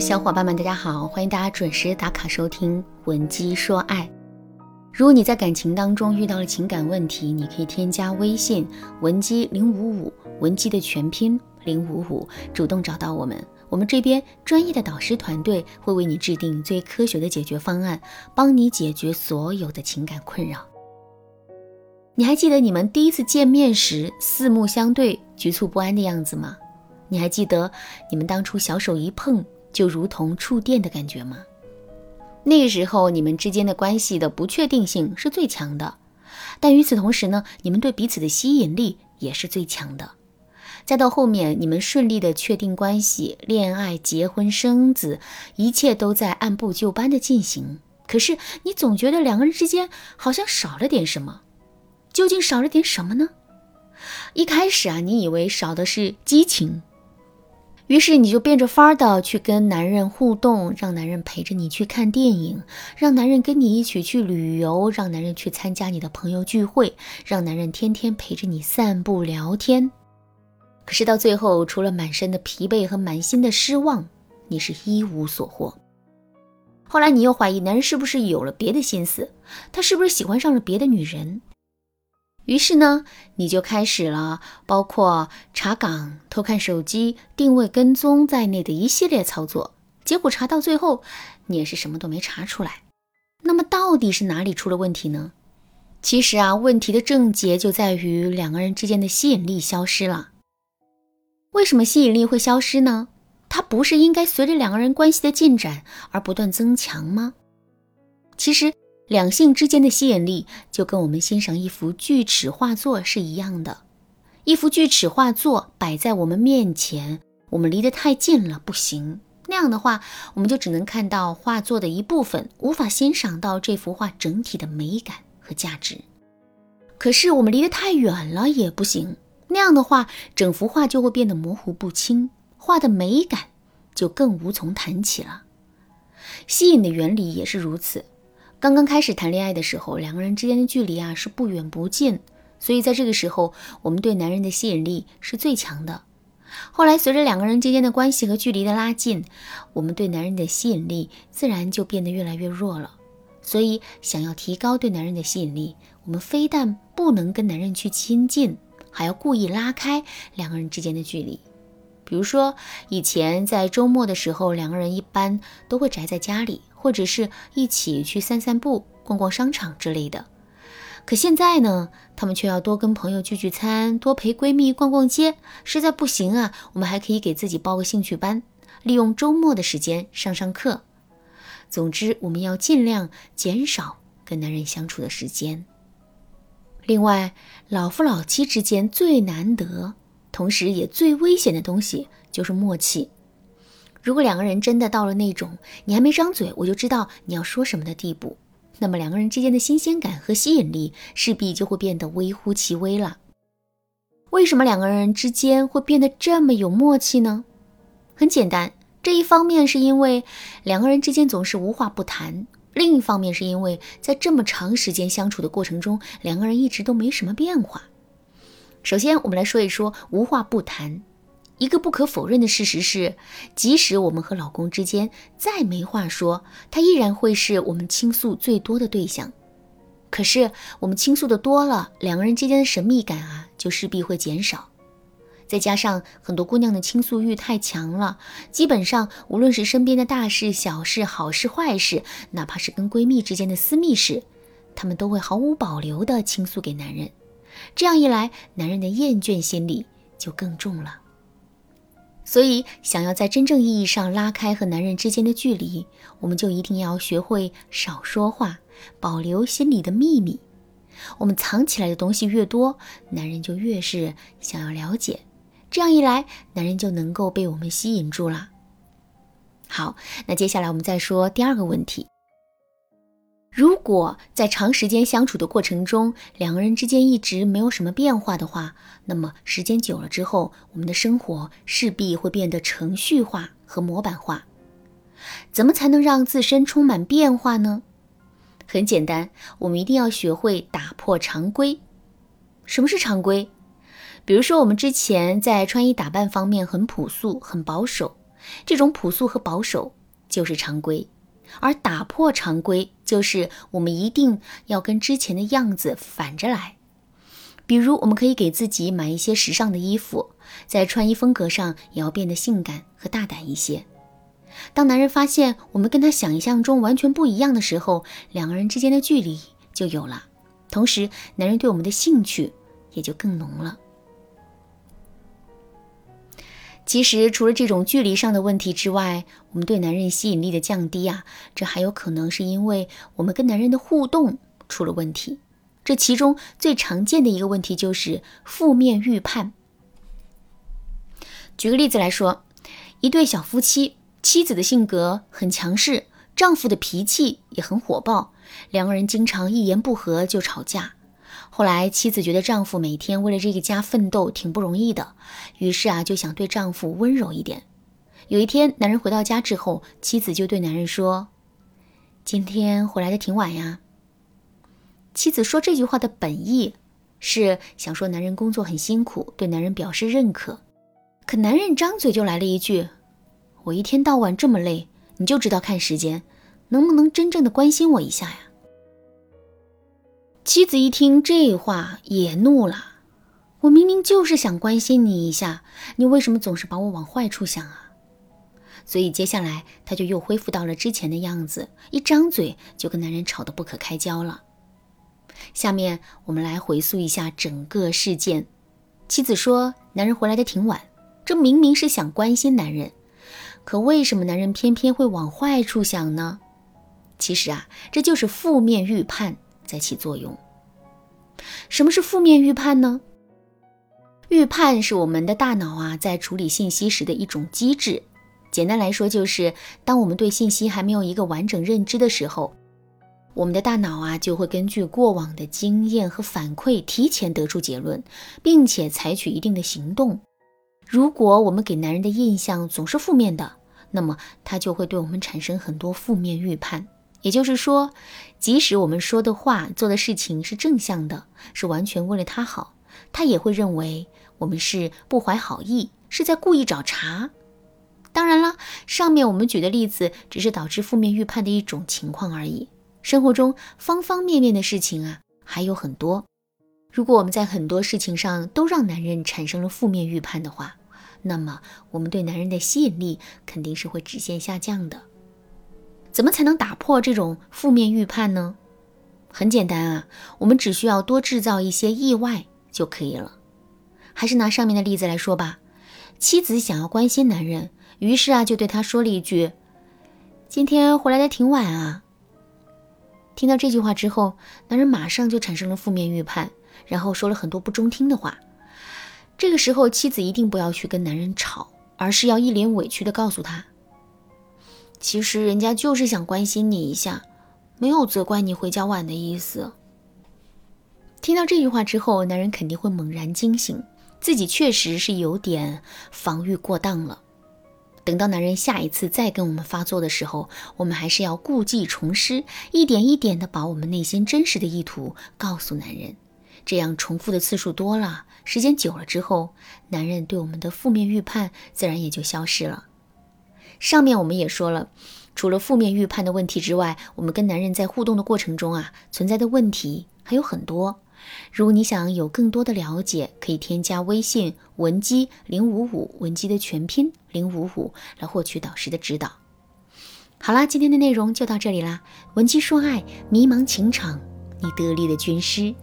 小伙伴们，大家好！欢迎大家准时打卡收听《文姬说爱》。如果你在感情当中遇到了情感问题，你可以添加微信文姬零五五，文姬的全拼零五五，主动找到我们。我们这边专业的导师团队会为你制定最科学的解决方案，帮你解决所有的情感困扰。你还记得你们第一次见面时四目相对、局促不安的样子吗？你还记得你们当初小手一碰就如同触电的感觉吗？那个时候你们之间的关系的不确定性是最强的，但与此同时呢，你们对彼此的吸引力也是最强的。再到后面你们顺利的确定关系、恋爱、结婚、生子，一切都在按部就班的进行。可是你总觉得两个人之间好像少了点什么，究竟少了点什么呢？一开始啊，你以为少的是激情。于是你就变着法儿的去跟男人互动，让男人陪着你去看电影，让男人跟你一起去旅游，让男人去参加你的朋友聚会，让男人天天陪着你散步聊天。可是到最后，除了满身的疲惫和满心的失望，你是一无所获。后来你又怀疑男人是不是有了别的心思，他是不是喜欢上了别的女人？于是呢，你就开始了包括查岗、偷看手机、定位、跟踪在内的一系列操作。结果查到最后，你也是什么都没查出来。那么到底是哪里出了问题呢？其实啊，问题的症结就在于两个人之间的吸引力消失了。为什么吸引力会消失呢？它不是应该随着两个人关系的进展而不断增强吗？其实。两性之间的吸引力就跟我们欣赏一幅锯齿画作是一样的。一幅锯齿画作摆在我们面前，我们离得太近了不行。那样的话，我们就只能看到画作的一部分，无法欣赏到这幅画整体的美感和价值。可是我们离得太远了也不行，那样的话，整幅画就会变得模糊不清，画的美感就更无从谈起了。吸引的原理也是如此。刚刚开始谈恋爱的时候，两个人之间的距离啊是不远不近，所以在这个时候，我们对男人的吸引力是最强的。后来随着两个人之间的关系和距离的拉近，我们对男人的吸引力自然就变得越来越弱了。所以，想要提高对男人的吸引力，我们非但不能跟男人去亲近，还要故意拉开两个人之间的距离。比如说，以前在周末的时候，两个人一般都会宅在家里。或者是一起去散散步、逛逛商场之类的。可现在呢，他们却要多跟朋友聚聚餐，多陪闺蜜逛逛街。实在不行啊，我们还可以给自己报个兴趣班，利用周末的时间上上课。总之，我们要尽量减少跟男人相处的时间。另外，老夫老妻之间最难得，同时也最危险的东西就是默契。如果两个人真的到了那种你还没张嘴我就知道你要说什么的地步，那么两个人之间的新鲜感和吸引力势必就会变得微乎其微了。为什么两个人之间会变得这么有默契呢？很简单，这一方面是因为两个人之间总是无话不谈，另一方面是因为在这么长时间相处的过程中，两个人一直都没什么变化。首先，我们来说一说无话不谈。一个不可否认的事实是，即使我们和老公之间再没话说，他依然会是我们倾诉最多的对象。可是我们倾诉的多了，两个人之间的神秘感啊，就势必会减少。再加上很多姑娘的倾诉欲太强了，基本上无论是身边的大事、小事、好事、坏事，哪怕是跟闺蜜之间的私密事，她们都会毫无保留地倾诉给男人。这样一来，男人的厌倦心理就更重了。所以，想要在真正意义上拉开和男人之间的距离，我们就一定要学会少说话，保留心里的秘密。我们藏起来的东西越多，男人就越是想要了解。这样一来，男人就能够被我们吸引住了。好，那接下来我们再说第二个问题。如果在长时间相处的过程中，两个人之间一直没有什么变化的话，那么时间久了之后，我们的生活势必会变得程序化和模板化。怎么才能让自身充满变化呢？很简单，我们一定要学会打破常规。什么是常规？比如说，我们之前在穿衣打扮方面很朴素、很保守，这种朴素和保守就是常规，而打破常规就是我们一定要跟之前的样子反着来。比如，我们可以给自己买一些时尚的衣服，在穿衣风格上也要变得性感和大胆一些。当男人发现我们跟他想象中完全不一样的时候，两个人之间的距离就有了，同时男人对我们的兴趣也就更浓了。其实，除了这种距离上的问题之外，我们对男人吸引力的降低啊，这还有可能是因为我们跟男人的互动出了问题。这其中最常见的一个问题就是负面预判。举个例子来说，一对小夫妻，妻子的性格很强势，丈夫的脾气也很火爆，两个人经常一言不合就吵架。后来妻子觉得丈夫每天为了这个家奋斗挺不容易的，于是啊就想对丈夫温柔一点。有一天，男人回到家之后，妻子就对男人说：“今天回来的挺晚呀。”妻子说这句话的本意是想说男人工作很辛苦，对男人表示认可。可男人张嘴就来了一句：“我一天到晚这么累，你就知道看时间，能不能真正的关心我一下呀？”妻子一听这话也怒了：“我明明就是想关心你一下，你为什么总是把我往坏处想啊？”所以接下来他就又恢复到了之前的样子，一张嘴就跟男人吵得不可开交了。下面我们来回溯一下整个事件。妻子说：“男人回来的挺晚，这明明是想关心男人，可为什么男人偏偏会往坏处想呢？”其实啊，这就是负面预判在起作用。什么是负面预判呢？预判是我们的大脑啊在处理信息时的一种机制。简单来说，就是当我们对信息还没有一个完整认知的时候。我们的大脑啊，就会根据过往的经验和反馈，提前得出结论，并且采取一定的行动。如果我们给男人的印象总是负面的，那么他就会对我们产生很多负面预判。也就是说，即使我们说的话、做的事情是正向的，是完全为了他好，他也会认为我们是不怀好意，是在故意找茬。当然了，上面我们举的例子只是导致负面预判的一种情况而已。生活中方方面面的事情啊，还有很多。如果我们在很多事情上都让男人产生了负面预判的话，那么我们对男人的吸引力肯定是会直线下降的。怎么才能打破这种负面预判呢？很简单啊，我们只需要多制造一些意外就可以了。还是拿上面的例子来说吧，妻子想要关心男人，于是啊就对他说了一句：“今天回来的挺晚啊。”听到这句话之后，男人马上就产生了负面预判，然后说了很多不中听的话。这个时候，妻子一定不要去跟男人吵，而是要一脸委屈的告诉他：“其实人家就是想关心你一下，没有责怪你回家晚的意思。”听到这句话之后，男人肯定会猛然惊醒，自己确实是有点防御过当了。等到男人下一次再跟我们发作的时候，我们还是要故技重施，一点一点的把我们内心真实的意图告诉男人。这样重复的次数多了，时间久了之后，男人对我们的负面预判自然也就消失了。上面我们也说了，除了负面预判的问题之外，我们跟男人在互动的过程中啊，存在的问题还有很多。如果你想有更多的了解，可以添加微信文姬零五五，文姬的全拼零五五，来获取导师的指导。好啦，今天的内容就到这里啦。文姬说爱，迷茫情场，你得力的军师。